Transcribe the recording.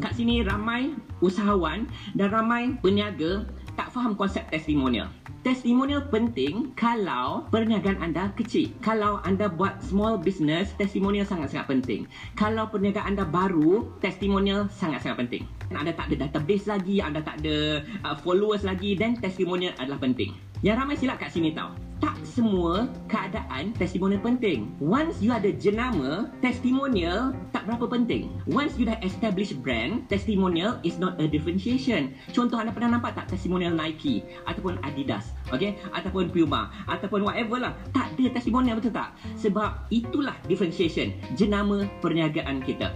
kat sini ramai usahawan dan ramai peniaga tak faham konsep testimonial. Testimonial penting kalau perniagaan anda kecil. Kalau anda buat small business, testimonial sangat-sangat penting. Kalau perniagaan anda baru, testimonial sangat-sangat penting. Anda tak ada database lagi, anda tak ada uh, followers lagi, dan testimonial adalah penting. Yang ramai silap kat sini tahu. Semua keadaan testimonial penting. Once you ada jenama, testimonial tak berapa penting. Once you dah establish brand, testimonial is not a differentiation. Contoh anda pernah nampak tak testimonial Nike ataupun Adidas, okay? Ataupun Puma, ataupun whatever lah. Tak ada testimonial betul tak? Sebab itulah differentiation jenama perniagaan kita.